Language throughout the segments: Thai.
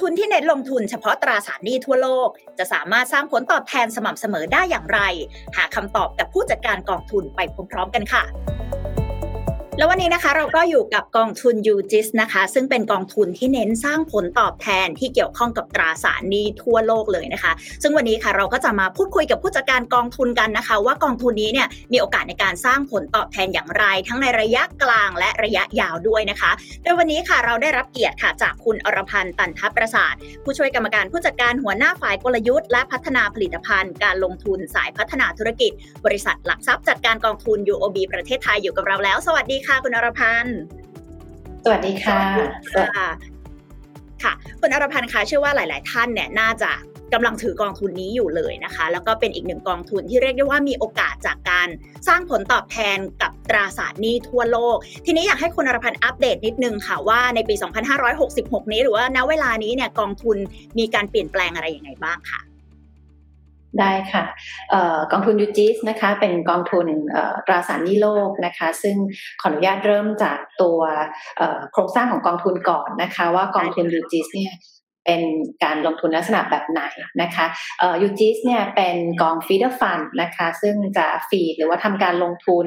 ทุนที่เน้นลงทุนเฉพาะตราสารหนี้ทั่วโลก จะสามารถสร้างผลตอบแทนสม่ำเสมอได้อย่างไร หาคำตอบกับผู้จัดการกองทุนไปพร้อมๆกันค่ะ แล้ววันนี้นะคะเราก็อยู่กับกองทุนยูจิสนะคะ ซึ่งเป็นกองทุนที่เน้นสร้างผลตอบแทนที่เกี่ยวข้องกับตราสารหนี้ทั่วโลกเลยนะคะ ซึ่งวันนี้ค่ะเราก็จะมาพูดคุยกับผู้จัดการกองทุนกันนะคะ ว่ากองทุนนี้เนี่ยมีโอกาสในการสร้างผลตอบแทนอย่างไร ทั้งในระยะกลางและระยะยาวด้วยนะคะโดยวันนี้ค่ะเราได้รับเกียรติค่ะจากคุณอรพันธ์ตันทัประสาทผู้ช่วยกรรมการผู้จัดการหัวหน้าฝ่ายกลยุทธ์และพัฒนาผลิตภัณฑ์ การลงทุนสายพัฒนาธุรกิจ บริษัทหลักทรัพย์จัดการกองทุน UOB ประเทศไทยอยู่กับเราแล้ว สวัสดีค่ะคุณอรพันธ์สวัสดีค่ะค่ะค่ะคุณอรพันธ์คะเชื่อว่าหลาย ๆ ท่านเนี่ยน่าจะกำลังถือกองทุนนี้อยู่เลยนะคะ แล้วก็เป็นอีกหนึ่งกองทุนที่เรียกได้ว่ามีโอกาสจากการสร้างผลตอบแทนกับตราสารหนี้ทั่วโลก ทีนี้อยากให้คุณอรพันธ์อัปเดตนิดนึงค่ะว่าในปี 2566 นี้หรือว่าณเวลานี้เนี่ยกองทุนมีการเปลี่ยนแปลงอะไรยังไงบ้างค่ะ ได้ค่ะกองทุนยูจิสนะคะเป็นกองทุนตราสารหนี้โลกนะคะซึ่งขออนุญาตเริ่มจากตัวโครงสร้างของกองทุนก่อนนะคะ ว่ากองทุนยูจิสเนี่ยเป็นการลงทุนลักษณะแบบไหนนะคะ UGIS เนี่ยเป็นกอง feeder fund นะคะซึ่งจะ feed หรือว่าทำการลงทุน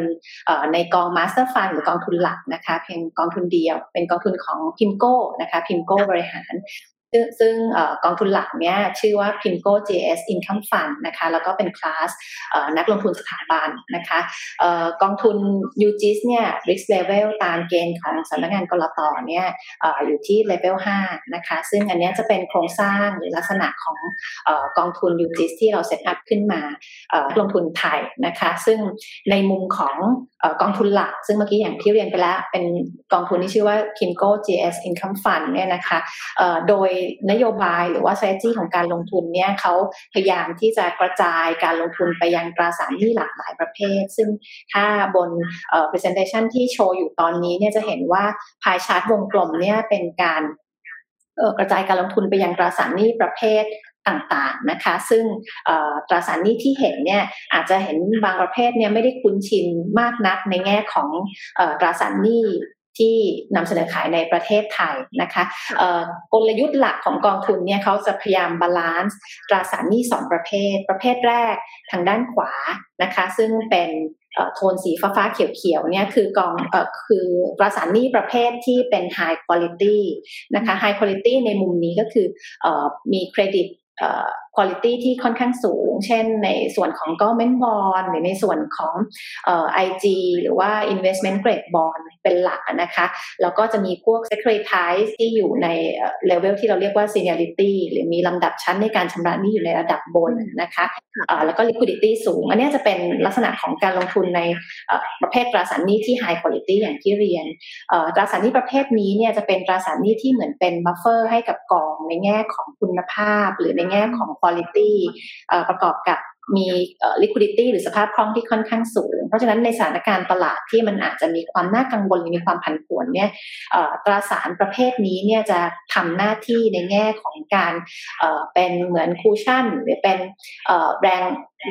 ในกอง master fund หรือกองทุนหลักนะคะเพียงกองทุนเดียว เป็นกองทุนของ PIMCO นะคะ PIMCO บริหาร ซึ่งซึ่งกองทุนหลักเนี้ยชื่อว่า PIMCO GIS Income Fund นะคะแล้วก็เป็นคลาสนักลงทุนสถาบันนะคะกองทุน UGIS เนี่ย risk level ตามเกณฑ์ของสำนักงานก.ล.ต.เนี่ยอยู่ที่ level 5นะคะซึ่งอันนี้จะเป็นโครงสร้างหรือลักษณะของกองทุน UGIS ที่เราเซตอัพขึ้นมาลงทุนไทยนะคะซึ่งในมุมของกองทุนหลัก ซึ่งเมื่อกี้อย่างที่เรียนไปแล้ว เป็นกองทุนที่ชื่อว่า PIMCO JS Income Fund เนี่ยนะคะโดยนโยบายหรือว่า strategy ของการลงทุนเนี่ยเขาพยายามที่จะกระจายการลงทุนไปยังตราสารหนี้หลากหลายประเภท ซึ่งถ้าบน presentation ที่โชว์อยู่ตอนนี้เนี่ยจะเห็นว่า pie chart วงกลมเนี่ยเป็นการกระจายการลงทุนไปยังตราสารหนี้ประเภทต่างๆนะคะซึ่งตราสารหนี้ที่เห็นเนี่ยอาจจะเห็นบางประเภทเนี่ยไม่ได้คุ้นชินมากนักในแง่ของตราสารหนี้ ที่นำเสนอขายในประเทศไทยนะคะกลยุทธ์หลักของกองทุนเนี่ยเขาจะพยายาม balance ตราสารหนี้สองประเภท ประเภทแรกทางด้านขวานะคะซึ่งเป็นโทนสีฟ้าฟ้าเขียวๆเนี่ยคือกองเอ่อคือตราสารหนี้ประเภทที่เป็น high quality นะคะ high quality ในมุมนี้ก็คือเอ่อมีเครดิต คุณภาพที่ค่อนข้างสูง เช่นในส่วนของ government bond หรือในส่วนของเอ่อ IG หรือว่า investment grade bond เป็นหลักนะคะแล้วก็จะมีพวก securitize ที่อยู่ในเลเวลที่เราเรียกว่า seniority หรือมีลำดับชั้นในการชำระหนี้อยู่ในระดับบนนะคะแล้วก็ liquidity สูง อันนี้จะเป็นลักษณะของการลงทุนในประเภทตราสารหนี้ที่ high quality อย่างที่เรียนตราสารหนี้ประเภทนี้เนี่ยจะเป็นตราสารหนี้ที่เหมือนเป็น buffer ให้กับกองในแง่ของคุณภาพ หรือในแง่ของ quality ประกอบกับมี liquidity หรือสภาพคล่องที่ค่อนข้างสูง เพราะฉะนั้นในสถานการณ์ตลาดที่มันอาจจะมีความน่ากังวลหรือมีความผันผวนเนี่ยตราสารประเภทนี้เนี่ยจะทำหน้าที่ในแง่ของการเป็นเหมือน cushion หรือเป็นแรง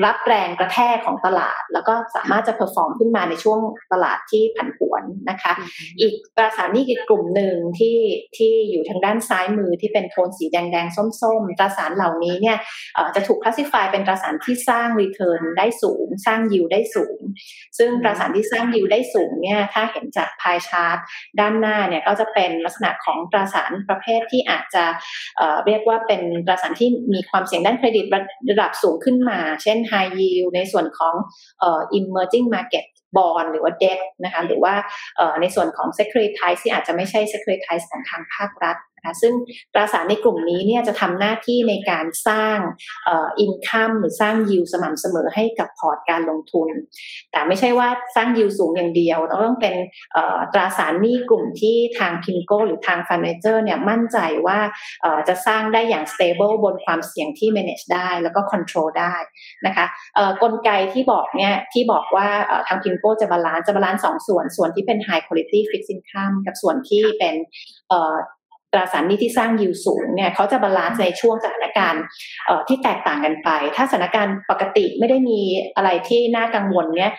รับแรงกระแทกของตลาด แล้วก็สามารถจะ perform ขึ้นมาในช่วงตลาดที่ผันผวนนะคะ อีกตราสารหนี้อีกกลุ่มหนึ่งที่ที่อยู่ทางด้านซ้ายมือที่เป็นโทนสีแดงแดงส้มๆตราสารเหล่านี้เนี่ยจะถูก classify เป็นตราสารที่สร้าง return ได้สูง สร้างยิวได้สูง ซึ่งตราสารที่สร้างยิวได้สูงเนี่ยถ้าเห็นจาก pie chartด้านหน้าเนี่ยก็จะเป็นลักษณะของตราสารประเภทที่อาจจะเรียกว่าเป็นตราสารที่มีความเสี่ยงด้านเครดิตระดับสูงขึ้นมา เช่น high yield ในส่วนของ emerging market บอลหรือว่าเดบนะคะหรือว่าในส่วนของ securitize ที่อาจจะไม่ใช่ securitize ของทางภาครัฐ นะคะซึ่งตราสารในกลุ่มนี้เนี่ยจะทำหน้าที่ในการสร้างอินคัมหรือสร้างยิวสม่ำเสมอให้กับพอร์ตการลงทุน แต่ไม่ใช่ว่าสร้างยิวสูงอย่างเดียวต้องเป็นตราสารหนี้กลุ่มที่ทาง PIMCO หรือทาง fund manager เนี่ยมั่นใจว่าจะสร้างได้อย่าง stable บนความเสี่ยงที่ manage ได้แล้วก็ control ได้นะคะกลไกที่บอกเนี่ยที่บอกว่าทาง PIMCO จะ balance จะ balance สองส่วนส่วนที่เป็น high quality fixed income กับส่วนที่เป็น ตราสารหนี้ที่สร้าง yield สูงเนี่ยเขาจะ balance ในช่วงสถานการณ์ที่แตกต่างกันไป ถ้าสถานการณ์ปกติไม่ได้มีอะไรที่น่ากังวลเนี่ย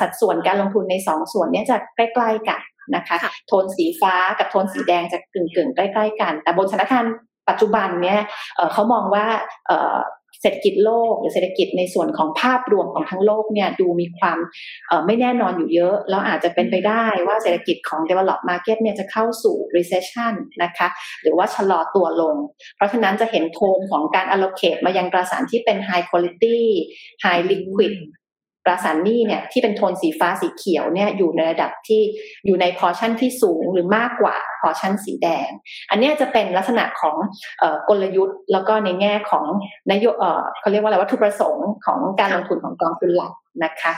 สัดส่วนการลงทุนในสองส่วนนี้จะใกล้ๆกันนะคะโทนสีฟ้ากับโทนสีแดงจะกึ่งๆใกล้ ๆ กัน แต่บนสถานการณ์ปัจจุบันเนี่ยเขามองว่า เศรษฐกิจโลก หรือเศรษฐกิจในส่วนของภาพรวมของทั้งโลกเนี่ยดูมีความไม่แน่นอนอยู่เยอะ แล้วอาจจะเป็นไปได้ว่าเศรษฐกิจของ develop market เนี่ยจะเข้าสู่ recession นะคะหรือว่าชะลอตัวลง เพราะฉะนั้นจะเห็นโทนของการ allocate มายังตราสารที่เป็น high quality high liquid ตราสารหนี้เนี่ยที่เป็นโทนสีฟ้าสีเขียวเนี่ยอยู่ในระดับที่อยู่ในพอชั่นที่สูงหรือมากกว่าพอชั่นสีแดง อันนี้จะเป็นลักษณะของกลยุทธ์ แล้วก็ในแง่ของนโยเขาเรียกว่าอะไรวัตถุประสงค์ของการลงทุนของกองทุนหลักนะคะ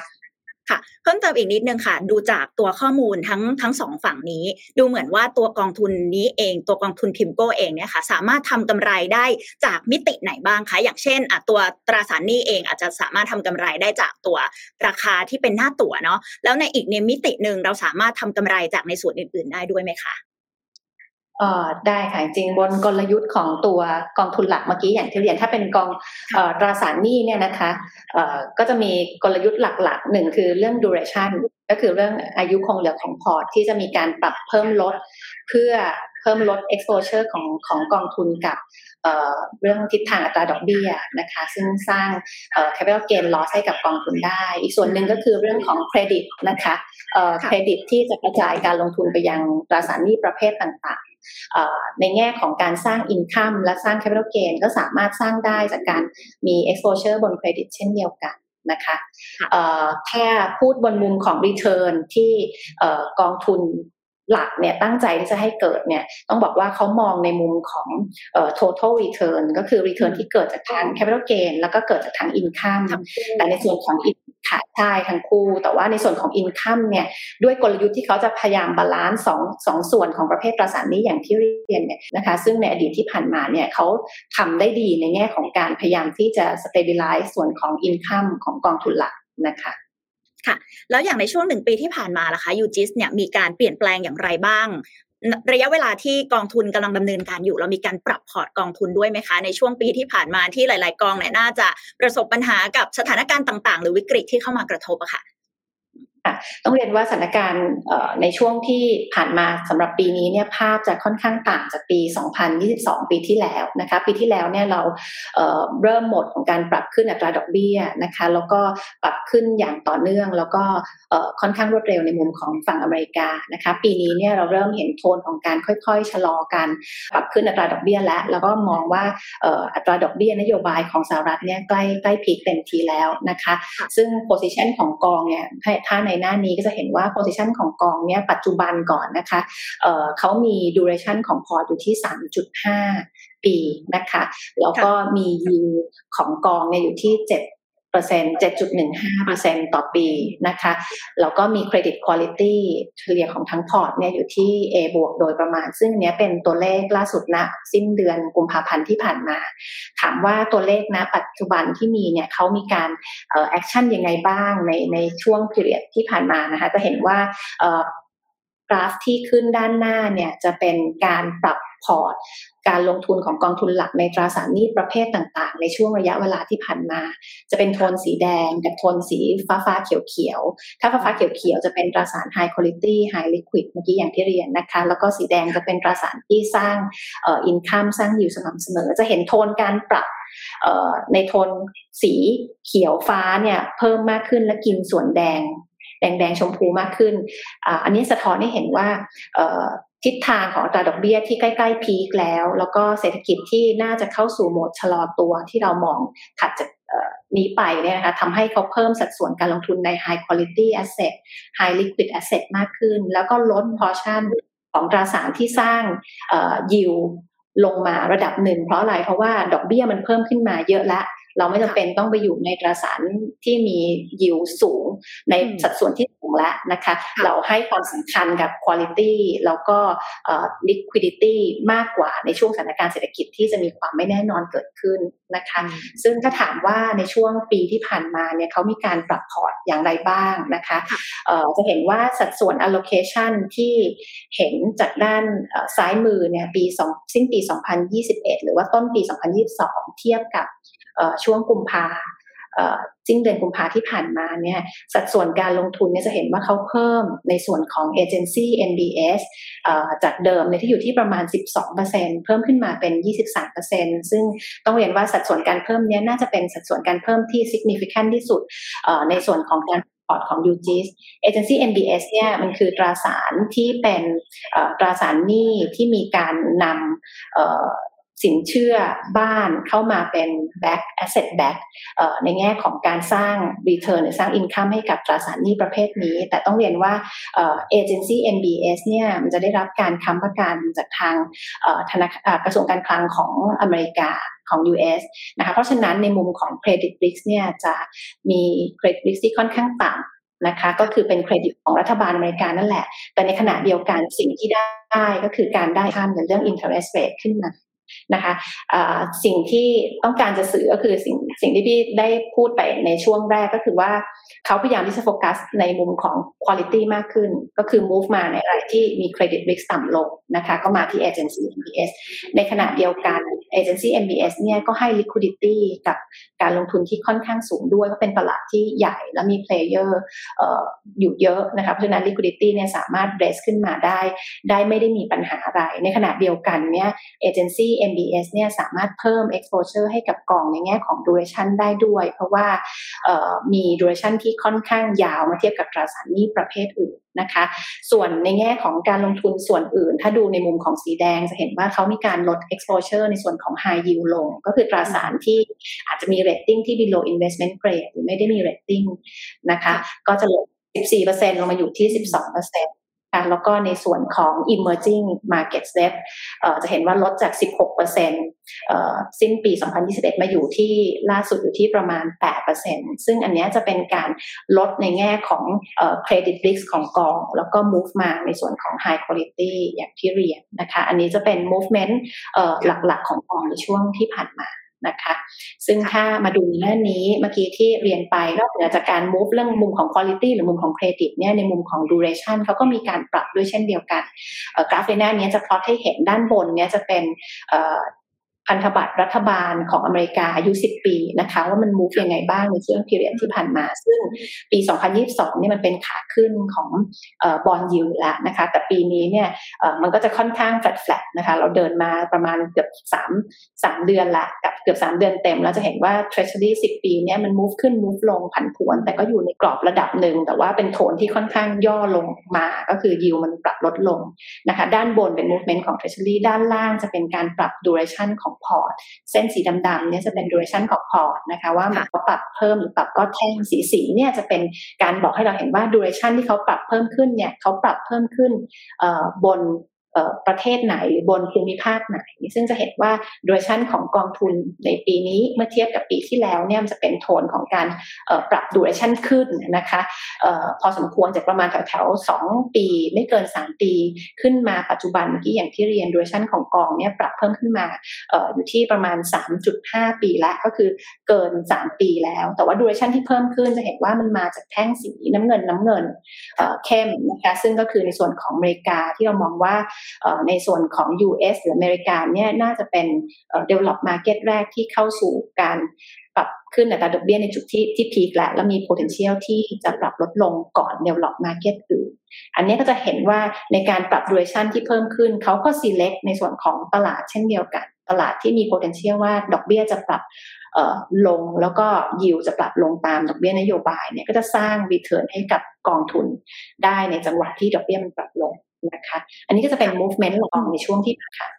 ค่ะเพิ่มเติมอีกนิดนึงค่ะ ดูจากตัวข้อมูลทั้งทั้งสองฝั่งนี้ ดูเหมือนว่าตัวกองทุนนี้เองตัวกองทุนทิมโก้เองเนี่ยค่ะ สามารถทำกำไรได้จากมิติไหนบ้างคะอย่างเช่นอะตัวตราสารหนี้เองอาจจะสามารถทำกำไรได้จากตัวราคาที่เป็นหน้าตั๋วเนาะแล้วในอีกในมิติหนึ่งเราสามารถทำกำไรจากในส่วนอื่น ๆ ได้ด้วยไหมคะ เอ่อได้ค่ะจริงบนกลยุทธ์ของตัวกองทุนหลักเมื่อกี้อย่างที่เรียนถ้าเป็นกองตราสารหนี้เนี่ยนะคะเอ่อก็จะมีกลยุทธ์หลักๆหนึ่งคือเรื่อง duration ก็คือเรื่องอายุคงเหลือของพอร์ตที่จะมีการปรับเพิ่มลด เพื่อเพิ่มลด exposure ของของกองทุนกับเเรื่องทิศทางอัตราดอกเบี้ยนะคะ ซึ่งสร้าง capital gain loss ให้กับกองทุนได้ อีกส่วนหนึ่งก็คือเรื่องของเครดิตนะคะเครดิตที่จะกระจายการลงทุนไปยังตราสารหนี้ประเภทต่าง ในแง่ของการสร้าง income และสร้าง capital gain ก็สามารถสร้างได้จากการมี exposure บนเครดิตเช่นเดียวกันนะคะถ้าพูดบนมุมของ return ที่กองทุนหลักเนี่ยตั้งใจที่จะให้เกิดเนี่ยต้องบอกว่าเขามองในมุมของเอ่อ total return ก็คือ return ที่เกิดจากทาง capital gain แล้วก็เกิดจากทาง income แต่ในส่วนของ ค่ะใช่ทั้งคู่ แต่ว่าในส่วนของ income เนี่ยด้วยกลยุทธ์ที่เขาจะพยายาม balance สองสองส่วนของประเภทตราสารหนี้อย่างที่เรียนเนี่ยนะคะซึ่งในอดีตที่ผ่านมาเนี่ยเขาทำได้ดีในแง่ของการพยายามที่จะ stabilize ส่วนของ income ของกองทุนหลักนะคะค่ะแล้วอย่างในช่วงหนึ่งปีที่ผ่านมาล่ะคะยูจิสเนี่ยมีการเปลี่ยนแปลงอย่างไรบ้าง ระยะเวลาที่กองทุนกำลังดำเนินการอยู่ เรามีการปรับพอร์ตกองทุนด้วยไหมคะ ในช่วงปีที่ผ่านมาที่หลาย ๆ กองเนี่ยน่าจะประสบปัญหากับสถานการณ์ต่าง ๆ หรือวิกฤตที่เข้ามากระทบอะค่ะ ต้องเรียนว่าสถานการณ์ในช่วงที่ผ่านมาสำหรับปีนี้เนี่ยภาพจะค่อนข้างต่างจากปี 2022 ปีที่แล้วนะคะปีที่แล้วเนี่ยเราเริ่มหมดของการปรับขึ้นอัตราดอกเบี้ยนะคะแล้วก็ปรับขึ้นอย่างต่อเนื่อง แล้วก็ค่อนข้างรวดเร็วในมุมของฝั่งอเมริกานะคะปีนี้เนี่ยเราเริ่มเห็นโทนของการค่อยๆ ชะลอการปรับขึ้นอัตราดอกเบี้ยแล้วแล้วก็มองว่าอัตราดอกเบี้ยนโยบายของสหรัฐเนี่ยใกล้ใกล้พีคเต็มทีแล้วนะคะซึ่งโพซิชันของกองเนี่ยถ้าในหน้านี้ก็จะเห็นว่า position ของกองเนี่ยปัจจุบันก่อนนะคะเเขามี duration ของพอร์ตอยู่ที่ 3.5 ปีนะคะ แล้วก็มียูของกองเนี่ยอยู่ที่ 7 7.15%ต่อปีนะคะ แล้วก็มี credit quality เฉลี่ยของทั้งพอร์ตเนี่ยอยู่ที่ A บวกโดยประมาณ ซึ่งเนี้ยเป็นตัวเลขล่าสุดณสิ้นเดือนกุมภาพันธ์ที่ผ่านมา ถามว่าตัวเลขนะปัจจุบันที่มีเนี่ยเขามีการ action ยังไงบ้างในในช่วง period ที่ผ่านมานะคะ จะเห็นว่ากราฟที่ขึ้นด้านหน้าเนี่ยจะเป็นการปรับ พอร์ต การลงทุนของกองทุนหลักในตราสารหนี้ประเภทต่างๆ ในช่วงระยะเวลาที่ผ่านมา จะเป็นโทนสีแดงกับโทนสีฟ้าฟ้าเขียวเขียวถ้าฟ้าฟ้าเขียวเขียวจะเป็นตราสาร high quality high liquid เมื่อกี้อย่างที่เรียนนะคะ แล้วก็สีแดงจะเป็นตราสารที่สร้างเอ่อ income สร้างอยู่สม่ำเสมอ จะเห็นโทนการปรับในโทนสีเขียวฟ้าเนี่ยเพิ่มมากขึ้นและกินส่วนแดงแดงแดงชมพูมากขึ้นออันนี้สะท้อนให้เห็นว่า ทิศทางของอัตราดอกเบี้ยที่ใกล้ๆพีคแล้ว แล้วก็เศรษฐกิจที่น่าจะเข้าสู่โหมดชะลอตัวที่เรามองถัดจากนี้ไปเนี่ยนะคะทำให้เขาเพิ่มสัดส่วนการลงทุนใน high quality asset high liquid asset มากขึ้น แล้วก็ลด portion ของตราสารที่สร้างยิวลงมาระดับหนึ่งเพราะอะไรเพราะว่าดอกเบี้ยมันเพิ่มขึ้นมาเยอะแล้ว เราไม่จำเป็นต้องไปอยู่ในตราสารที่มียิวสูงในสัดส่วนที่สูงแล้วนะคะ เราให้ความสำคัญกับคุณภาพแล้วก็ liquidity มากกว่าในช่วงสถานการณ์เศรษฐกิจที่จะมีความไม่แน่นอนเกิดขึ้นนะคะ ซึ่งถ้าถามว่าในช่วงปีที่ผ่านมาเนี่ยเขามีการปรับพอร์ตอย่างไรบ้างนะคะจะเห็นว่าสัดส่วน allocation ที่เห็นจากด้านซ้ายมือเนี่ยปีสองสิ้นปี 2021 หรือว่าต้นปี 2022 เทียบกับ ช่วงกุมภาสิ้นเดือนกุมภาที่ผ่านมาเนี่ยสัดส่วนการลงทุนเนี่ยจะเห็นว่าเขาเพิ่มในส่วนของเอเจนซี่ NBS จากเดิมในที่อยู่ที่ประมาณ 12%เพิ่มขึ้นมาเป็น 23%ซึ่งต้องเรียนว่าสัดส่วนการเพิ่มนี้น่าจะเป็นสัดส่วนการเพิ่มที่ significant ที่สุดในส่วนของการพอร์ตของ UGIS Agency MBS เนี่ยมันคือตราสารที่เป็นตราสารหนี้ที่มีการนำ สินเชื่อบ้านเข้ามาเป็น back asset back ในแง่ของการสร้าง return หรือสร้าง income ให้กับตราสารหนี้ประเภทนี้ แต่ต้องเรียนว่าเอเจนซี่ NBS เนี่ยมันจะได้รับการค้ำประกันจากทางธนาคารกระทรวงการคลังของอเมริกาของ US นะคะเพราะฉะนั้นในมุมของ credit risk เนี่ยจะมี credit risk ที่ค่อนข้างต่ำนะคะก็คือเป็นเครดิตของรัฐบาลอเมริกานั่นแหละ แต่ในขณะเดียวกันสิ่งที่ได้ก็คือการได้ข้ามในเรื่อง interest rate ขึ้นมา นะคะะสิ่งที่ต้องการจะสื่อก็คือสิ่งสิ่งที่พี่ได้พูดไปในช่วงแรกก็คือว่าเขาพยายามที่จะโฟกัสในมุมของคุณภาพมากขึ้น ก็คือ move มาในอะไรที่มีเครดิต risk ต่ำลงนะคะ ก็มาที่ agency MBS ในขณะเดียวกัน agency MBS เนี่ยก็ให้ liquidity กับการลงทุนที่ค่อนข้างสูงด้วยก็เป็นตลาดที่ใหญ่และมี player ออยู่เยอะนะคะเพราะฉะนั้น liquidity เนี่ยสามารถ raise ขึ้นมาได้ ได้ไม่ได้มีปัญหาอะไร ในขณะเดียวกันเนี่ย agency MBS เนี่ยสามารถเพิ่ม exposure ให้กับกองในแง่ของ duration ได้ด้วย เพราะว่ามี duration ที่ค่อนข้างยาวมาเทียบกับตราสารหนี้ประเภทอื่น นะคะ ส่วนในแง่ของการลงทุนส่วนอื่น ถ้าดูในมุมของสีแดงจะเห็นว่าเขามีการลด exposure ในส่วนของ high yield ลง ก็คือตราสารที่อาจจะมี rating ที่ below investment grade หรือไม่ได้มี rating นะคะ ก็จะลด 14%ลงมาอยู่ที่ 12%ะแล้วก็ในส่วนของ emerging market debt จะเห็นว่าลดจาก 16%สิ้นปี 2021 มาอยู่ที่ล่าสุดอยู่ที่ประมาณ 8%ซึ่งอันนี้จะเป็นการลดในแง่ของ credit risk ของกอง แล้วก็ move มาในส่วนของ high quality อย่างที่เรียนนะคะ อันนี้จะเป็น movement หลักๆของกองในช่วงที่ผ่านมา นะคะ ซึ่งถ้ามาดูหน้านี้เมื่อกี้ที่เรียนไปนอกเหนือจากการ move เรื่องมุมของ quality หรือมุมของ credit เนี่ยในมุมของ duration เขาก็มีการปรับด้วยเช่นเดียวกันกราฟในหน้านี้จะพลอตให้เห็นด้านบนเนี่ยจะเป็น พันธบัตรรัฐบาลของอเมริกาอายุ 10 ปีนะคะ ว่ามันมูฟยังไงบ้างในช่วงพีเรียดที่ผ่านมา ซึ่งปี 2022เนี่ยมันเป็นขาขึ้นของบอลยูแล้วนะคะ แต่ปีนี้เนี่ยมันก็จะค่อนข้างแฟลตๆนะคะ เราเดินมาประมาณเกือบ3 3เดือนละกับเกือบ 3 เดือนเต็ม แล้วจะเห็นว่า Treasury 10 ปีเนี่ยมัน move ขึ้น move ลงผันผวน แต่ก็อยู่ในกรอบระดับหนึ่ง แต่ว่าเป็นโทนที่ค่อนข้างย่อลงมาก็คือยิวมันปรับลดลงนะคะ ด้านบนเป็น movement ของ Treasury ด้านล่างจะเป็นการปรับ duration ของพอร์ต เส้นสีดำๆเนี่ยจะเป็น duration ของพอร์ตนะคะว่าเขาปรับเพิ่มหรือปรับก็แท่งสีสีเนี่ยจะเป็นการบอกให้เราเห็นว่า duration ที่เขาปรับเพิ่มขึ้นเนี่ยเขาปรับเพิ่มขึ้นบน ประเทศไหนหรือบนภูมิภาคไหน ซึ่งจะเห็นว่า duration ของกองทุนในปีนี้เมื่อเทียบกับปีที่แล้วเนี่ยมันจะเป็นโทนของการปรับ duration ขึ้นนะคะพอสมควรจากประมาณแถวๆสองปี ไม่เกิน 3 ปีขึ้นมาปัจจุบันเมื่อกี้อย่างที่เรียน duration ของกองเนี่ยปรับเพิ่มขึ้นมาอยู่ที่ประมาณ 3.5 ปีแล้วก็คือเกิน 3 ปีแล้ว แต่ว่า duration ที่เพิ่มขึ้นจะเห็นว่ามันมาจากแท่งสีน้ำเงินน้ำเงินเข้มนะคะซึ่งก็คือในส่วนของอเมริกาที่เรามองว่าในส่วนของ US หรืออเมริกาเนี่ยน่าจะเป็น develop market แรกที่เข้าสู่การปรับขึ้นอัตราดอกเบี้ยในจุดที่ที่พีคแล้วแล้วมี potential ที่จะปรับลดลงก่อน develop market อื่น อันนี้ก็จะเห็นว่าในการปรับ duration ที่เพิ่มขึ้นเขาก็ select ในส่วนของตลาดเช่นเดียวกัน ตลาดที่มี potential ว่าดอกเบี้ยจะปรับลงแล้วก็ยิวจะปรับลงตามดอกเบี้ยนโยบายเนี่ยก็จะสร้าง return ให้กับกองทุนได้ในจังหวะที่ดอกเบี้ยมันปรับลง นะคะ อันนี้ก็จะเป็น movement ลงในช่วงที่ผ่าน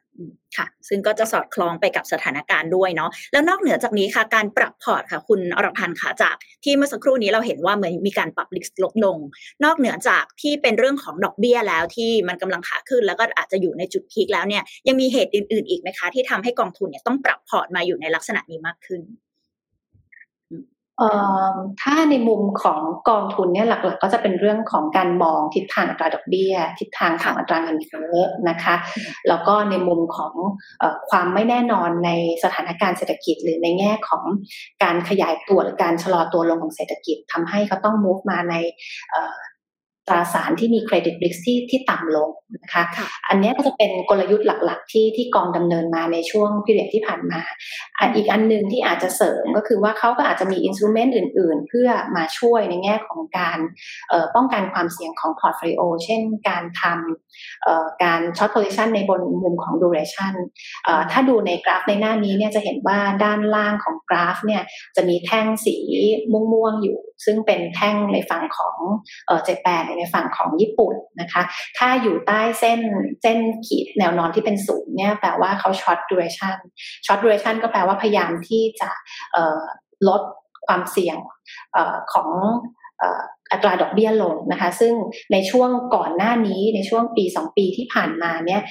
ค่ะ ซึ่งก็จะสอดคล้องไปกับสถานการณ์ด้วยเนาะ แล้วนอกเหนือจากนี้ค่ะ การปรับพอร์ตค่ะ คุณอรพันธ์ค่ะจากที่เมื่อสักครู่นี้เราเห็นว่าเหมือนมีการปรับ risk ลดลง นอกเหนือจากที่เป็นเรื่องของดอกเบี้ยแล้วที่มันกำลังขาขึ้นแล้วก็อาจจะอยู่ในจุด peak แล้วเนี่ย ยังมีเหตุอื่น ๆ อีกไหมคะ ที่ทำให้กองทุนเนี่ยต้องปรับพอร์ตมาอยู่ในลักษณะนี้มากขึ้น ถ้าในมุมของกองทุนเนี่ยหลักๆ ก็จะเป็นเรื่องของการมองทิศทางอัตราดอกเบี้ย ทิศทางของอัตราเงินเฟ้อนะคะ แล้วก็ในมุมของความไม่แน่นอนในสถานการณ์เศรษฐกิจ หรือในแง่ของการขยายตัวหรือการชะลอตัวลงของเศรษฐกิจทำให้เขาต้อง move มาใน ตราสารที่มีเครดิตริสที่ที่ต่ำลงนะคะ อันนี้ก็จะเป็นกลยุทธ์หลัก ๆ ที่ที่กองดำเนินมาในช่วงพิเรียดที่ผ่านมาอันอีกอันหนึ่งที่อาจจะเสริมก็คือว่าเขาก็อาจจะมี instrument อื่น ๆ เพื่อมาช่วยในแง่ของการป้องกันความเสี่ยงของ portfolio เช่นการทำการ short position ในบนมุมของ duration ถ้าดูในกราฟในหน้านี้เนี่ยจะเห็นว่าด้านล่างของกราฟเนี่ยจะมีแท่งสีม่วง ๆ อยู่ซึ่งเป็นแท่งในฝั่งของเออ Japan ในฝั่งของญี่ปุ่นนะคะ ถ้าอยู่ใต้เส้นเส้นขีดแนวนอนที่เป็นศูนย์เนี่ยแปลว่าเขา short duration short duration ก็แปลว่าพยายามที่จะลดความเสี่ยงอของ อัตราดอกเบี้ยลงนะคะ ซึ่งในช่วงก่อนหน้านี้ในช่วงปี 2 ปีที่ผ่านมาเนี่ย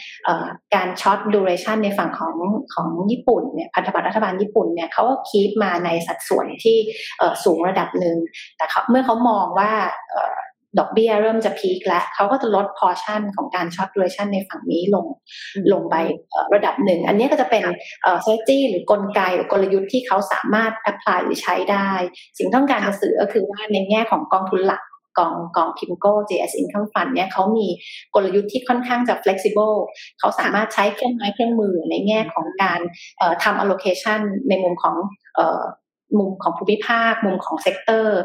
การ short duration ในฝั่งของของญี่ปุ่นเนี่ยพันธบัตรรัฐบาลญี่ปุ่นเนี่ยเขาก็ keep มาในสัดส่วนที่สูงระดับหนึ่งแต่เมื่อเขามองว่า ดอกเบี้ยเริ่มจะ peak แล้วเขาก็จะลดพอชั่นของการ short duration ในฝั่งนี้ลงลงไประดับหนึ่ง อันนี้ก็จะเป็นเอ่อ strategy หรือกลไกหรือกลยุทธ์ที่เขาสามารถ apply หรือใช้ได้ สิ่งต้องการจะสื่อก็คือว่าในแง่ของกองทุนหลักกองกองพิมโก้ JS Income Fund เนี่ยเขามีกลยุทธ์ที่ค่อนข้างจะ flexible เขาสามารถใช้เครื่องไม้เครื่องมือในแง่ของการทำ allocation ในมุมของ มุมของภูมิภาค มุมของ sector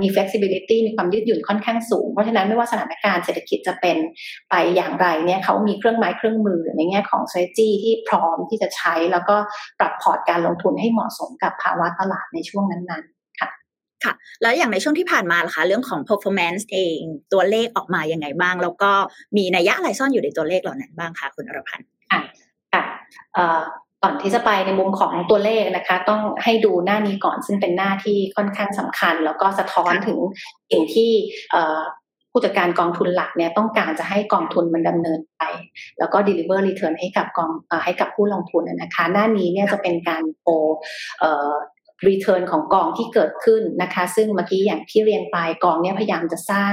มี flexibility มีความยืดหยุ่นค่อนข้างสูง เพราะฉะนั้นไม่ว่าสถานการณ์เศรษฐกิจจะเป็นไปอย่างไรเนี่ยเขามีเครื่องไม้เครื่องมือในแง่ของ strategy ที่พร้อมที่จะใช้ แล้วก็ปรับพอร์ตการลงทุนให้เหมาะสมกับภาวะตลาดในช่วงนั้นๆค่ะค่ะแล้วอย่างในช่วงที่ผ่านมาล่ะคะเรื่องของ performance เองตัวเลขออกมาอย่างไงบ้าง แล้วก็มีนัยยะอะไรซ่อนอยู่ในตัวเลขเหล่านั้นบ้างคะคุณอรพันธ์ค่ะค่ะ ก่อนที่จะไปในมุมของตัวเลขนะคะ ต้องให้ดูหน้านี้ก่อนซึ่งเป็นหน้าที่ค่อนข้างสำคัญ แล้วก็สะท้อนถึงสิ่งที่ผู้จัดการกองทุนหลักเนี่ยต้องการจะให้กองทุนมันดำเนินไป แล้วก็ deliver return ให้กับกองให้กับผู้ลงทุนนะคะ หน้านี้เนี่ยจะเป็นการโอรีเทิร์นของกองที่เกิดขึ้นนะคะ ซึ่งเมื่อกี้อย่างที่เรียนไปกองเนี่ยพยายามจะสร้าง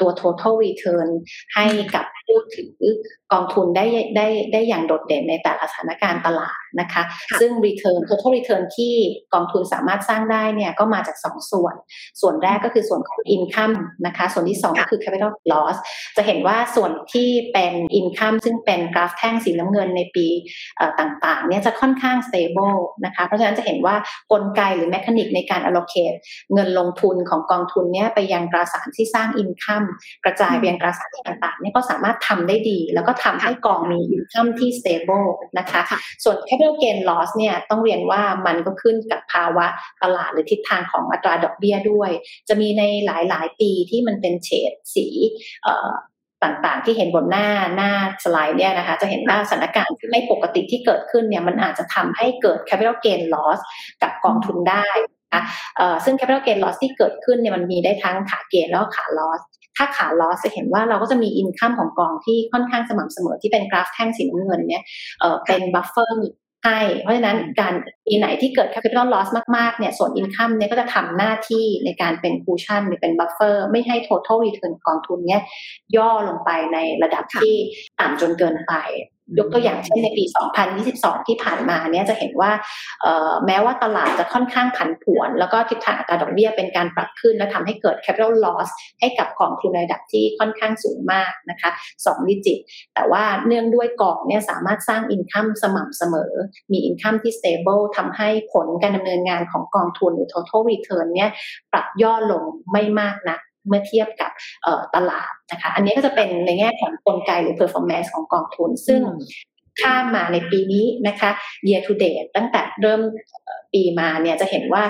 ตัว total return ให้กับผู้ถือ กองทุนได้ได้ได้อย่างโดดเด่นในแต่ละสถานการณ์ตลาดนะคะ ซึ่ง return total return ที่กองทุนสามารถสร้างได้เนี่ยก็มาจาก 2 ส่วน ส่วนแรกก็คือส่วนของ income นะคะ ส่วนที่ 2 ก็คือ capital loss จะเห็นว่าส่วนที่เป็น income ซึ่งเป็นกราฟแท่งสีน้ำเงินในปีต่างๆเนี่ยจะค่อนข้าง stable นะคะ เพราะฉะนั้นจะเห็นว่ากลไกหรือ mechanic ในการ allocate เงินลงทุนของกองทุนเนี่ยไปยังตราสารที่สร้าง income กระจายไปยังตราสารต่างๆเนี่ยก็สามารถทำได้ดีแล้วก็ทำให้กองมี income ที่ stable นะคะ ส่วน capital gain loss เนี่ยต้องเรียนว่ามันก็ขึ้นกับภาวะตลาดหรือทิศทางของอัตราดอกเบี้ยด้วย จะมีในหลายๆ ปีที่มันเป็นเฉดสีต่างๆ ที่เห็นบนหน้าหน้าสไลด์เนี่ยนะคะ จะเห็นว่าสถานการณ์ที่ไม่ปกติที่เกิดขึ้นเนี่ยมันอาจจะทำให้เกิด capital gain loss กับกองทุนได้นะซึ่ง capital gain loss ที่เกิดขึ้นเนี่ยมันมีได้ทั้งขาเกณฑ์แล้วขา loss ถ้าขา loss จะเห็นว่าเราก็จะมี income ของกองที่ค่อนข้างสม่ำเสมอที่เป็นกราฟแท่งสีน้ำเงินเนี่ยเป็น buffer ให้เพราะฉะนั้นการปีไหนที่เกิด capital loss มากๆเนี่ยส่วน income เนี่ยก็จะทำหน้าที่ในการเป็น cushion หรือเป็น buffer ไม่ให้ total return กองทุนเนี่ยย่อลงไปในระดับที่ต่ำจนเกินไปยกตัวอย่างเช่นในปี 2022 ที่ผ่านมาเนี่ยจะเห็นว่าแม้ว่าตลาดจะค่อนข้างผันผวน แล้วก็ทิศทางอัตราดอกเบี้ยเป็นการปรับขึ้น และทำให้เกิด capital loss ให้กับกองทุนในระดับที่ค่อนข้างสูงมากนะคะ2ดิจิต แต่ว่าเนื่องด้วยกองเนี่ยสามารถสร้าง income สม่ำเสมอ มี income ที่ stable ทำให้ผลการดำเนินงานของกองทุนหรือ total return เนี่ยปรับย่อลงไม่มากนะัก เมื่อเทียบกับตลาดนะคะ อันนี้ก็จะเป็นในแง่ของกลไกหรือ performance ของกองทุน ซึ่งข้ามมาในปีนี้นะคะ year to date ตั้งแต่เริ่มปีมาเนี่ยจะเห็นว่า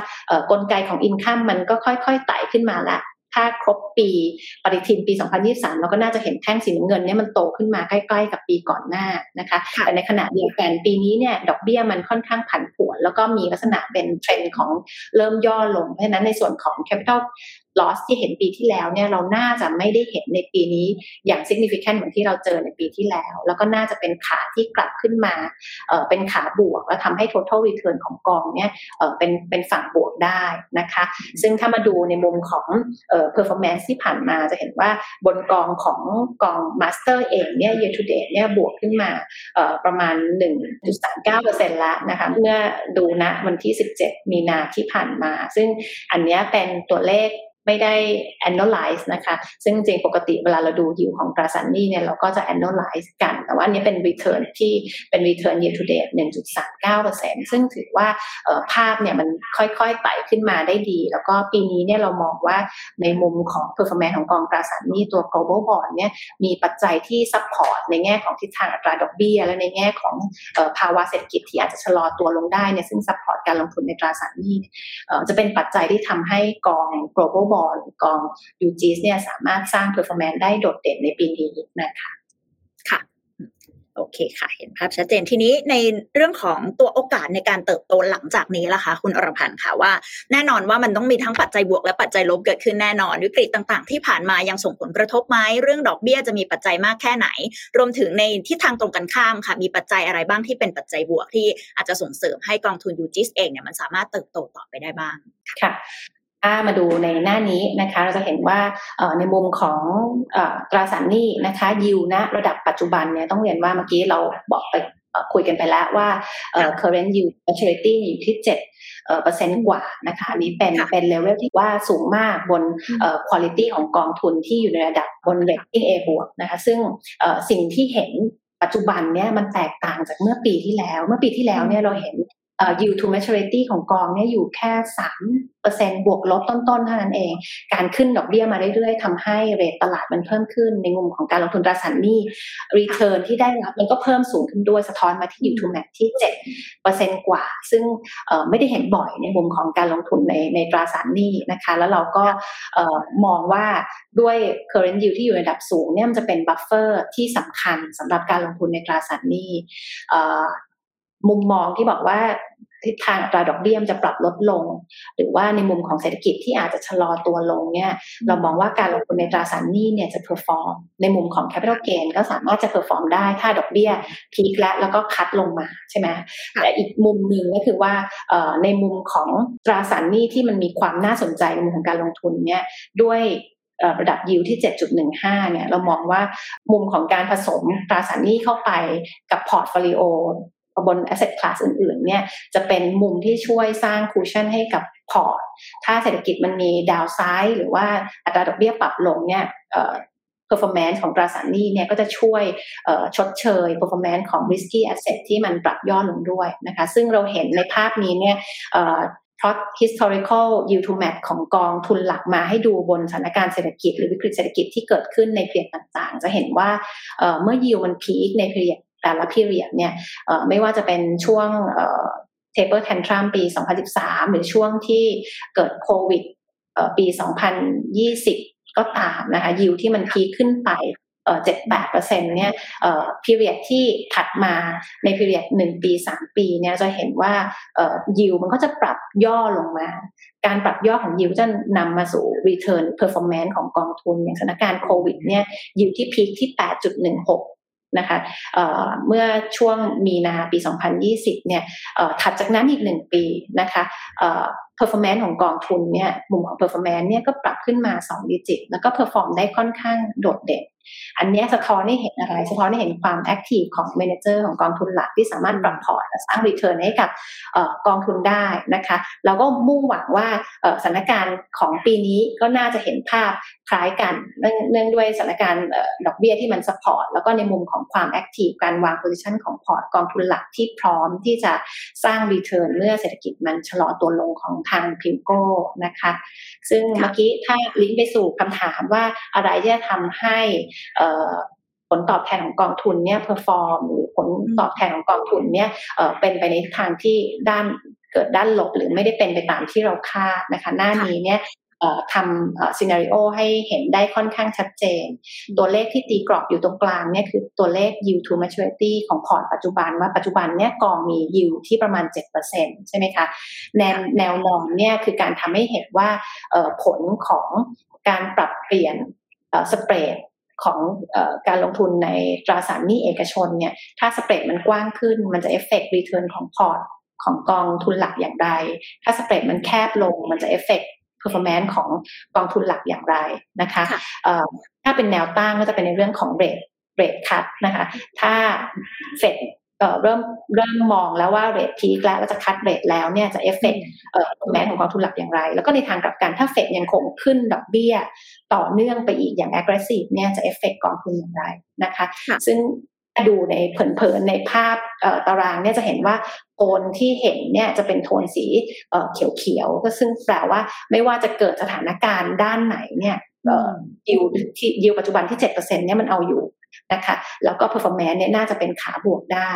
กลไกของ income มันก็ค่อยๆไต่ขึ้นมาละถ้าครบปีปฏิทินปี 2023 เราก็น่าจะเห็นแท่งสีน้ำเงินเนี่ยมันโตขึ้นมาใกล้ๆกับปีก่อนหน้านะคะแต่ในขณะเดียวกันปีนี้เนี่ยดอกเบี้ยมันค่อนข้างผันผวน แล้วก็มีลักษณะเป็นเทรนด์ของเริ่มย่อลง เพราะฉะนั้นในส่วนของ capital loss ที่เห็นปีที่แล้วเนี่ยเราน่าจะไม่ได้เห็นในปีนี้อย่าง significant เหมือนที่เราเจอในปีที่แล้ว แล้วก็น่าจะเป็นขาที่กลับขึ้นมาเออเป็นขาบวก แล้วทำให้ total return ของกองเนี่ยเออเป็นเป็นฝั่งบวกได้นะคะ ซึ่งถ้ามาดูในมุมของเออ performance ที่ผ่านมาจะเห็นว่าบนกองของกอง master เองเนี่ย year to date เนี่ยบวกขึ้นมาเออประมาณ 1.39%แล้วนะคะเมื่อดูนะวันที่ 17 มีนาที่ผ่านมา ซึ่งอันนี้เป็นตัวเลข ไม่ได้ analyze นะคะ ซึ่งจริงปกติเวลาเราดูยิวของตราสารหนี้เนี่ยเราก็จะ analyze กัน แต่ว่านี้เป็น return ที่เป็น return year to date 1.39%ซึ่งถือว่าภาพเนี่ยมันค่อยๆไต่ขึ้นมาได้ดี แล้วก็ปีนี้เนี่ยเรามองว่าในมุมของ performance ของกองตราสารหนี้ตัว global bond เนี่ยมีปัจจัยที่ support ในแง่ของทิศทางอัตราดอกเบี้ย และในแง่ของภาวะเศรษฐกิจที่อาจจะชะลอตัวลงได้เนี่ยซึ่ง support การลงทุนในตราสารหนี้จะเป็นปัจจัยที่ทำให้กอง global bond กอง UGS เนี่ยสามารถสร้าง performance ได้โดดเด่นในปีนี้นะคะค่ะโอเคค่ะ เห็นภาพชัดเจนทีนี้ในเรื่องของตัวโอกาสในการเติบโตหลังจากนี้ล่ะคะคุณอรพันธ์ค่ะว่า แน่นอนว่ามันต้องมีทั้งปัจจัยบวกและปัจจัยลบเกิดขึ้นแน่นอน วิกฤตต่างๆ ที่ผ่านมายังส่งผลกระทบไหมเรื่องดอกเบี้ยจะมีปัจจัยมากแค่ไหน รวมถึงในที่ทางตรงกันข้ามค่ะ มีปัจจัยอะไรบ้างที่เป็นปัจจัยบวกที่อาจจะส่งเสริมให้กองทุน UGIS เองเนี่ยมันสามารถเติบโตต่อไปได้บ้างค่ะ ถ้ามาดูในหน้านี้นะคะ เราจะเห็นว่าในมุมของตราสารหนี้นะคะยิวณระดับปัจจุบันเนี่ยต้องเรียนว่าเมื่อกี้เราบอกไปคุยกันไปแล้วว่า current yield maturity อยู่ที่เจ็ดเปอร์เซ็นต์กว่านะคะอันนี้เป็นเป็นเลเวลที่ว่าสูงมากบน quality ของกองทุนที่อยู่ในระดับบน rating A บวกนะคะซึ่งสิ่งที่เห็นปัจจุบันเนี่ยมันแตกต่างจากเมื่อปีที่แล้ว เมื่อปีที่แล้วเนี่ยเราเห็น yield to maturity ของกองเนี่ยอยู่แค่สามเปอร์เซ็นบวกลบต้นๆเท่านั้นเอง การขึ้นดอกเบี้ยมาเรื่อยๆทำให้ rate ตลาดมันเพิ่มขึ้น ในมุมของการลงทุนตราสารหนี้ return ที่ได้รับมันก็เพิ่มสูงขึ้นด้วยสะท้อนมาที่ yield to maturity ที่เจ็ดเปอร์เซ็นกว่า ซึ่งไม่ได้เห็นบ่อยในมุมของการลงทุนในในตราสารหนี้นะคะ แล้วเราก็มองว่าด้วย current yield ที่อยู่ในระดับสูงเนี่ยมันจะเป็น buffer ที่สำคัญสำหรับการลงทุนในตราสารหนี้ มุมมองที่บอกว่าทิศทางอัตราดอกเบี้ยจะปรับลดลง หรือว่าในมุมของเศรษฐกิจที่อาจจะชะลอตัวลงเนี่ยเรามองว่าการลงทุนในตราสารหนี้เนี่ยจะ perform ในมุมของ capital gain ก็สามารถจะ perform ได้ถ้าดอกเบี้ย peak แล้วแล้วก็ cut ลงมาใช่ไหมแต่อีกมุมหนึ่งก็คือว่าในมุมของตราสารหนี้ที่มันมีความน่าสนใจในมุมของการลงทุนเนี่ยด้วยระดับยิวที่ 7.15 เนี่ย เรามองว่ามุมของการผสมตราสารหนี้เข้าไปกับ portfolio บน asset class อื่นๆ เนี่ยจะเป็นมุมที่ช่วยสร้าง cushion ให้กับพอร์ต ถ้าเศรษฐกิจมันมี downside หรือว่าอัตราดอกเบี้ยปรับลงเนี่ย performance ของตราสารหนี้เนี่ยก็จะช่วยชดเชย performance ของ risky asset ที่มันปรับย่อลงด้วยนะคะ ซึ่งเราเห็นในภาพนี้เนี่ยพราะ historical yield to match ของกองทุนหลักมาให้ดูบนสถานการณ์เศรษฐกิจ หรือวิกฤตเศรษฐกิจที่เกิดขึ้นในเพียงต่างๆ จะเห็นว่าเมื่อ yield มันพีคในเพียง แต่ละพีเรียดเนี่ยไม่ว่าจะเป็นช่วงเทเปอร์แทนทรัมปี 2013 หรือช่วงที่เกิดโควิดปี 2020 ก็ตามนะคะยิวที่มันพีขึ้นไปเจ็ดแปดเปอร์เซ็นเนี่ยพีเรียดที่ถัดมาในพีเรียดหนึ่งปีสามปีเนี่ยจะเห็นว่ายิวมันก็จะปรับย่อลงมา การปรับย่อของยิวจะนำมาสู่ return performance ของกองทุนอย่างสถานการณ์โควิดเนี่ยยิวที่พีคที่8.16น นะคะเมื่อช่วงมีนาปี 2020 เนี่ยถัดจากนั้นอีกหนึ่งปีนะคะ performance ของกองทุนเนี่ยมุมของ performance เนี่ยก็ปรับขึ้นมา 2 ดิจิต แล้วก็ perform ได้ค่อนข้างโดดเด่น อันนี้สะท้อนให้เห็นอะไร สะท้อนให้เห็นความ active ของ manager ของกองทุนหลักที่สามารถปรับพอร์ตและสร้าง return ให้กับกองทุนได้นะคะเราก็มุ่งหวังว่าสถานการณ์ของปีนี้ก็น่าจะเห็นภาพคล้ายกันเนื่องด้วยสถานการณ์ดอกเบี้ยที่มัน support แล้วก็ในมุมของความ active การวาง position ของพอร์ตกองทุนหลักที่พร้อมที่จะสร้าง return เมื่อเศรษฐกิจมันชะลอตัวลงของทาง PIMCO นะคะ ซึ่งเมื่อกี้ถ้าลิงก์ไปสู่คำถามว่าอะไรที่จะทำให้ผลตอบแทนของกองทุนเนี่ย perform หรือผลตอบแทนของกองทุนเนี่ยเป็นไปในทางที่ด้านเกิดด้านลบหรือไม่ได้เป็นไปตามที่เราคาดนะคะ หน้านี้เนี่ยทำ scenario ให้เห็นได้ค่อนข้างชัดเจน ตัวเลขที่ตีกรอบอยู่ตรงกลางเนี่ยคือตัวเลข yield to maturity ของพอร์ตปัจจุบันว่าปัจจุบันเนี่ยกองมี yield ที่ประมาณ 7%ใช่ไหมคะ แนวแนวนอนเนี่ยคือการทำให้เห็นว่าผลของการปรับเปลี่ยน spread ของการลงทุนในตราสารหนี้เอกชนเนี่ยถ้า spread มันกว้างขึ้นมันจะ effect return ของพอร์ตของกองทุนหลักอย่างไร ถ้า spread มันแคบลงมันจะ effect performance ของกองทุนหลักอย่างไรนะคะถ้าเป็นแนวตั้งก็จะเป็นในเรื่องของ rate rate cut นะคะ ถ้าเฟด เริ่มเริ่มมองแล้วว่า rate peak แล้วว่าจะ cut rate แล้วเนี่ยจะเอฟเฟกต์แม้ของกองทุนหลักอย่างไร แล้วก็ในทางกลับกันถ้าเฟดยังคงขึ้นดอกเบี้ย ต่อเนื่องไปอีกอย่าง aggressive เนี่ยจะเอฟเฟกต์กองทุนอย่างไรนะคะ ซึ่งดูในเผินๆในภาพตารางเนี่ยจะเห็นว่าโทนที่เห็นเนี่ยจะเป็นโทนสีเขียวๆก็ซึ่งแปลว่าไม่ว่าจะเกิดสถานการณ์ด้านไหนเนี่ยยิวที่ยิวปัจจุบันที่เจ็ดเปอร์เซ็นเนี่ยมันเอาอยู่ นะคะแล้วก็ performance เนี่ยน่าจะเป็นขาบวกได้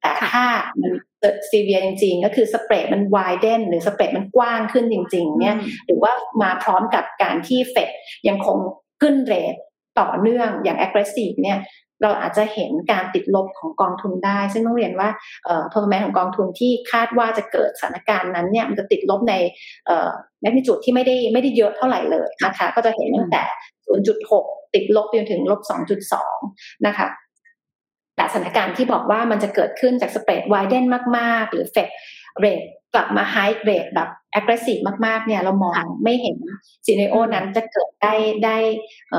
แต่ถ้ามันเกิดซีเวียจริงๆ ก็คือสเปรดมันวายเดนหรือสเปรดมันกว้างขึ้นจริง ๆ เนี่ยหรือว่ามาพร้อมกับการที่เฟดยังคงขึ้นเรทต่อเนื่องอย่าง aggressive เนี่ยเราอาจจะเห็นการติดลบของกองทุนได้ ซึ่งต้องเรียนว่าเอ่อ performance ของกองทุนที่คาดว่าจะเกิดสถานการณ์นั้นเนี่ยมันจะติดลบในเอ่อ magnitude ที่ไม่ได้ไม่ได้เยอะเท่าไหร่เลยนะคะ ก็จะเห็นตั้งแต่ 0.6 ติดลบไปจนถึงลบ 2.2 นะคะแต่สถานการณ์ที่บอกว่ามันจะเกิดขึ้นจาก spread widen มาก ๆ หรือเฟด rate กลับมา hike rate แบบ aggressive มากๆเนี่ยเรามองไม่เห็น scenario นั้นจะเกิดได้ได้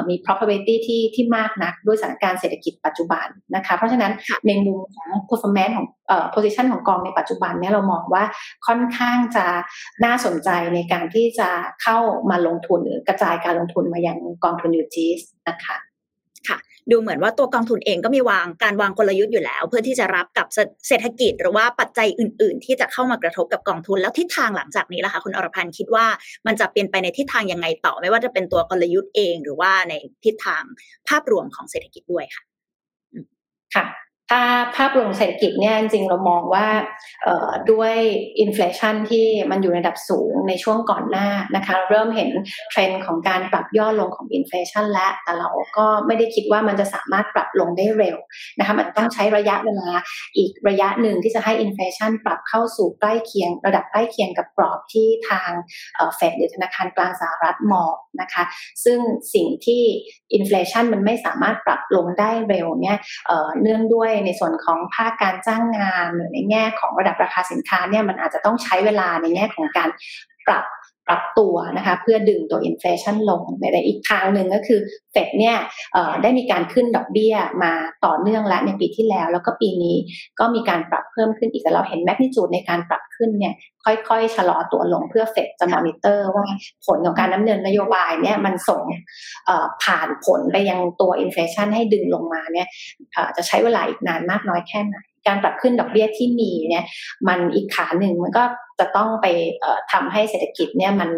มี probability ที่ที่มากนักด้วยสถานการณ์เศรษฐกิจปัจจุบันนะคะเพราะฉะนั้นในมุมของ performance ของเอ่อ position ของกองในปัจจุบันเนี่ยเรามองว่าค่อนข้างจะน่าสนใจในการที่จะเข้ามาลงทุนหรือกระจายการลงทุนมายังกองทุนยูจีสนะคะค่ะ ดูเหมือนว่าตัวกองทุนเองก็มีวางการวางกลยุทธ์อยู่แล้ว เพื่อที่จะรับกับเศรษฐกิจหรือว่าปัจจัยอื่น ๆ ที่จะเข้ามากระทบกับกองทุนแล้วทิศทางหลังจากนี้ล่ะคะคุณอรพันธ์คิดว่ามันจะเปลี่ยนไปในทิศทางยังไงต่อ ไม่ว่าจะเป็นตัวกลยุทธ์เอง หรือว่าในทิศทางภาพรวมของเศรษฐกิจด้วยค่ะ ค่ะ ถ้าภาพรวมเศรษฐกิจเนี่ยจริงเรามองว่าด้วย inflation ที่มันอยู่ในระดับสูงในช่วงก่อนหน้านะคะเริ่มเห็นเทรนด์ของการปรับย่อลงของ inflation และแต่เราก็ไม่ได้คิดว่ามันจะสามารถปรับลงได้เร็วนะคะมันต้องใช้ระยะเวลาอีกระยะหนึ่งที่จะให้ inflation ปรับเข้าสู่ใกล้เคียง ระดับใกล้เคียงกับกรอบที่ทางเฟดหรือธนาคารกลางสหรัฐมองนะคะซึ่งสิ่งที่ inflation มันไม่สามารถปรับลงได้เร็วเนี่ยเนื่องด้วยในส่วนของภาคการจ้างงานหรือในแง่ของระดับราคาสินค้าเนี่ยมันอาจจะต้องใช้เวลาในแง่ของการปรับ ปรับตัวนะคะเพื่อดึงตัว inflation ลงในอีกทางหนึ่งก็คือเฟดเนี่ยได้มีการขึ้นดอกเบี้ยมาต่อเนื่องและในปีที่แล้ว แล้วก็ปีนี้ก็มีการปรับเพิ่มขึ้นอีกแต่เราเห็น magnitude ในการปรับขึ้นเนี่ยค่อยๆ ชะลอตัวลงเพื่อเฟดจะมอนิเตอร์ว่าผลของการดำเนินนโยบายเนี่ยมันส่งผ่านผลไปยังตัว inflation ให้ดึงลงมาเนี่ยจะใช้เวลาอีกนานมากน้อยแค่ไหน การปรับขึ้นดอกเบี้ยที่มีเนี่ยมันอีกขาหนึ่งมันก็จะต้องไปทำให้เศรษฐกิจเนี่ยมัน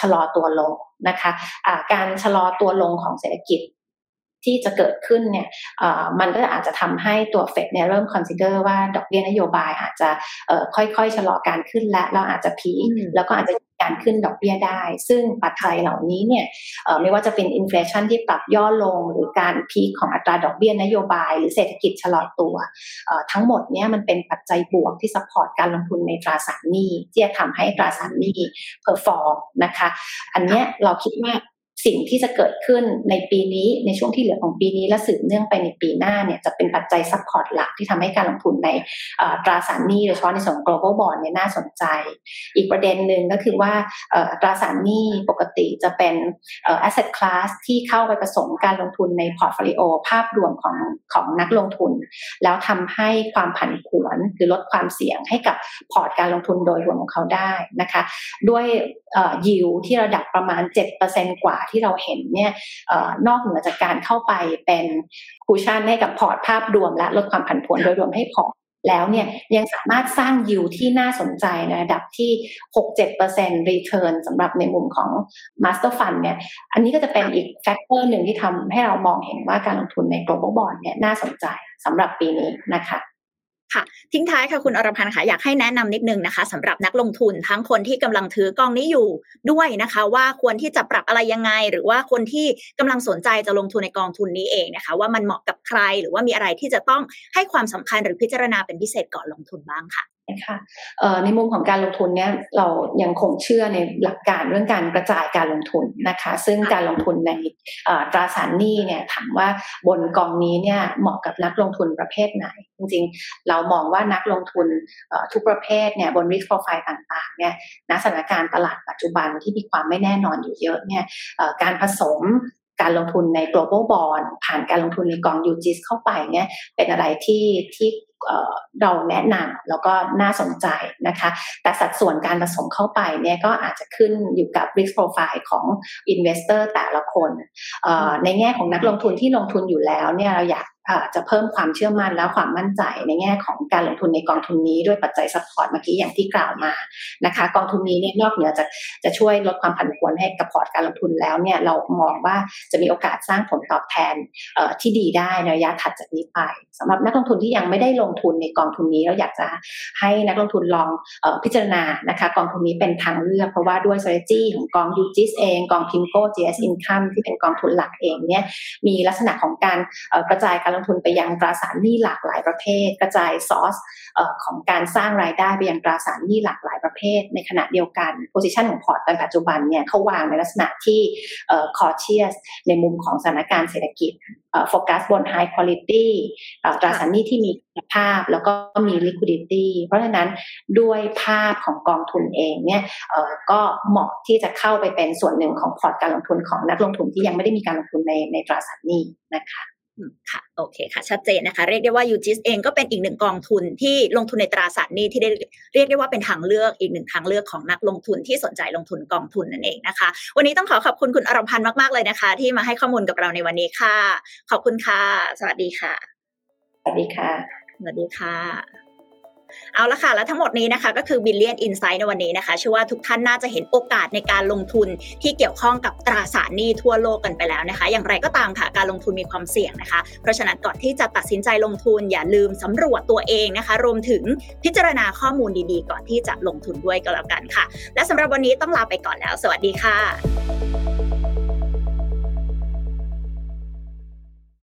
ชะลอตัวลงนะคะ การชะลอตัวลงของเศรษฐกิจ ที่จะเกิดขึ้นเนี่ยมันก็อาจจะทำให้ตัวเฟดเนี่ยเริ่ม consider ว่าดอกเบี้ยนโยบายอาจจะค่อยๆชะลอการขึ้นและเราอาจจะ peak แล้วก็อาจจะการขึ้นดอกเบี้ยได้ ซึ่งปัจจัยเหล่านี้เนี่ยไม่ว่าจะเป็น inflation ที่ปรับย่อลง หรือการ peak ของอัตราดอกเบี้ยนโยบาย หรือเศรษฐกิจชะลอตัวทั้งหมดเนี่ยมันเป็นปัจจัยบวกที่ support การลงทุนในตราสารหนี้ที่จะทำให้ตราสารหนี้ perform นะคะ อันนี้เราคิดว่า สิ่งที่จะเกิดขึ้นในปีนี้ในช่วงที่เหลือของปีนี้และสืบเนื่องไปในปีหน้าเนี่ยจะเป็นปัจจัย support หลักที่ทำให้การลงทุนในตราสารหนี้โดยเฉพาะในส่วน global bond เนี่ยน่าสนใจ อีกประเด็นหนึ่งก็คือว่าตราสารหนี้ปกติจะเป็น asset class ที่เข้าไปผสมการลงทุนใน portfolio ภาพรวมของของนักลงทุน แล้วทำให้ความผันผวนหรือลดความเสี่ยงให้กับพอร์ตการลงทุนโดยรวมของเขาได้นะคะ ด้วยยิวที่ระดับประมาณ 7%กว่าที่เราเห็นเนี่ยนอกเหนือจากการเข้าไปเป็น cushion ให้กับพอร์ตภาพรวม และลดความผันผวนโดยรวมให้พอร์ตแล้วเนี่ยยังสามารถสร้างยิวที่น่าสนใจในระดับที่ 6-7% return สำหรับในมุมของ Master Fund เนี่ย อันนี้ก็จะเป็นอีก factor หนึ่งที่ทำให้เรามองเห็นว่าการลงทุนใน global bond เนี่ยน่าสนใจสำหรับปีนี้นะคะ ค่ะ ทิ้งท้ายค่ะคุณอรพันธ์ค่ะอยากให้แนะนำนิดนึงนะคะสำหรับนักลงทุนทั้งคนที่กำลังถือกองนี้อยู่ด้วยนะคะ ว่าควรที่จะปรับอะไรยังไง หรือว่าคนที่กำลังสนใจจะลงทุนในกองทุนนี้เองนะคะ ว่ามันเหมาะกับใครหรือว่ามีอะไรที่จะต้องให้ความสำคัญหรือพิจารณาเป็นพิเศษก่อนลงทุนบ้างค่ะ นะคะในมุมของการลงทุนเนี่ยเรายังคงเชื่อในหลักการเรื่องการกระจายการลงทุนนะคะ ซึ่งการลงทุนในตราสารหนี้เนี่ยถามว่าบนกองนี้เนี่ยเหมาะกับนักลงทุนประเภทไหน จริงๆ เรามองว่านักลงทุนทุกประเภทเนี่ยบน risk profile ต่างๆเนี่ยณสถานการณ์ตลาดปัจจุบันที่มีความไม่แน่นอนอยู่เยอะเนี่ยการผสม การลงทุนใน global bond ผ่านการลงทุนในกอง UGIS เข้าไปเนี่ยเป็นอะไรที่ที่เราแนะนำแล้วก็น่าสนใจนะคะ แต่สัดส่วนการผสมเข้าไปเนี่ยก็อาจจะขึ้นอยู่กับ risk profile ของ investor แต่ละคน ในแง่ของนักลงทุนที่ลงทุนอยู่แล้วเนี่ยเราอยาก จะเพิ่มความเชื่อมั่นและความมั่นใจในแง่ของการลงทุนในกองทุนนี้ด้วยปัจจัย support เมื่อกี้อย่างที่กล่าวมานะคะ กองทุนนี้เนี่ยนอกเหนือจากจะช่วยลดความผันผวนให้กับพอร์ตการลงทุนแล้วเนี่ยเรามองว่าจะมีโอกาสสร้างผลตอบแทนที่ดีได้ในระยะถัดจากนี้ไปสำหรับนักลงทุนที่ยังไม่ได้ลงทุนในกองทุนนี้เราอยากจะให้นักลงทุนลองพิจารณานะคะ กองทุนนี้เป็นทางเลือกเพราะว่าด้วย strategy ของกองยูจิสเองกองพิมโก้ GS Income ที่เป็นกองทุนหลักเองเนี่ยมีลักษณะของการกระจายการลงทุนไปยังตราสารหนี้หลากหลายประเภท กระจายซอสของการสร้างรายได้ไปยังตราสารหนี้หลากหลายประเภท ในขณะเดียวกัน position ของพอร์ตในปัจจุบันเนี่ยเขาวางในลักษณะที่ cautious ในมุมของสถานการณ์เศรษฐกิจโฟกัสบน high quality ตราสารหนี้ที่มีคุณภาพแล้วก็มี liquidity เพราะฉะนั้นด้วยภาพของกองทุนเองเนี่ยก็เหมาะที่จะเข้าไปเป็นส่วนหนึ่งของพอร์ตการลงทุนของนักลงทุนที่ยังไม่ได้มีการลงทุนในในตราสารหนี้นะคะ ค่ะโอเคค่ะชัดเจนนะคะ เรียกได้ว่ายูจิสเองก็เป็นอีกหนึ่งกองทุนที่ลงทุนในตราสารหนี้ที่ได้เรียกได้ว่าเป็นทางเลือกอีกหนึ่งทางเลือกของนักลงทุนที่สนใจลงทุนกองทุนนั่นเองนะคะ วันนี้ต้องขอขอบคุณคุณอรพันธ์มากๆเลยนะคะ ที่มาให้ข้อมูลกับเราในวันนี้ค่ะ ขอบคุณค่ะ สวัสดีค่ะ สวัสดีค่ะ สวัสดีค่ะ เอาละค่ะ และทั้งหมดนี้นะคะก็คือ Billion Insight ในวันนี้นะคะเชื่อว่าทุกท่านน่าจะเห็นโอกาสในการลงทุนที่เกี่ยวข้องกับตราสารหนี้ทั่วโลกกันไปแล้วนะคะ อย่างไรก็ตามค่ะ การลงทุนมีความเสี่ยงนะคะ เพราะฉะนั้นก่อนที่จะตัดสินใจลงทุนอย่าลืมสำรวจตัวเองนะคะ รวมถึงพิจารณาข้อมูลดีๆ ก่อนที่จะลงทุนด้วยก็แล้วกันค่ะ และสำหรับวันนี้ต้องลาไปก่อนแล้ว สวัสดีค่ะ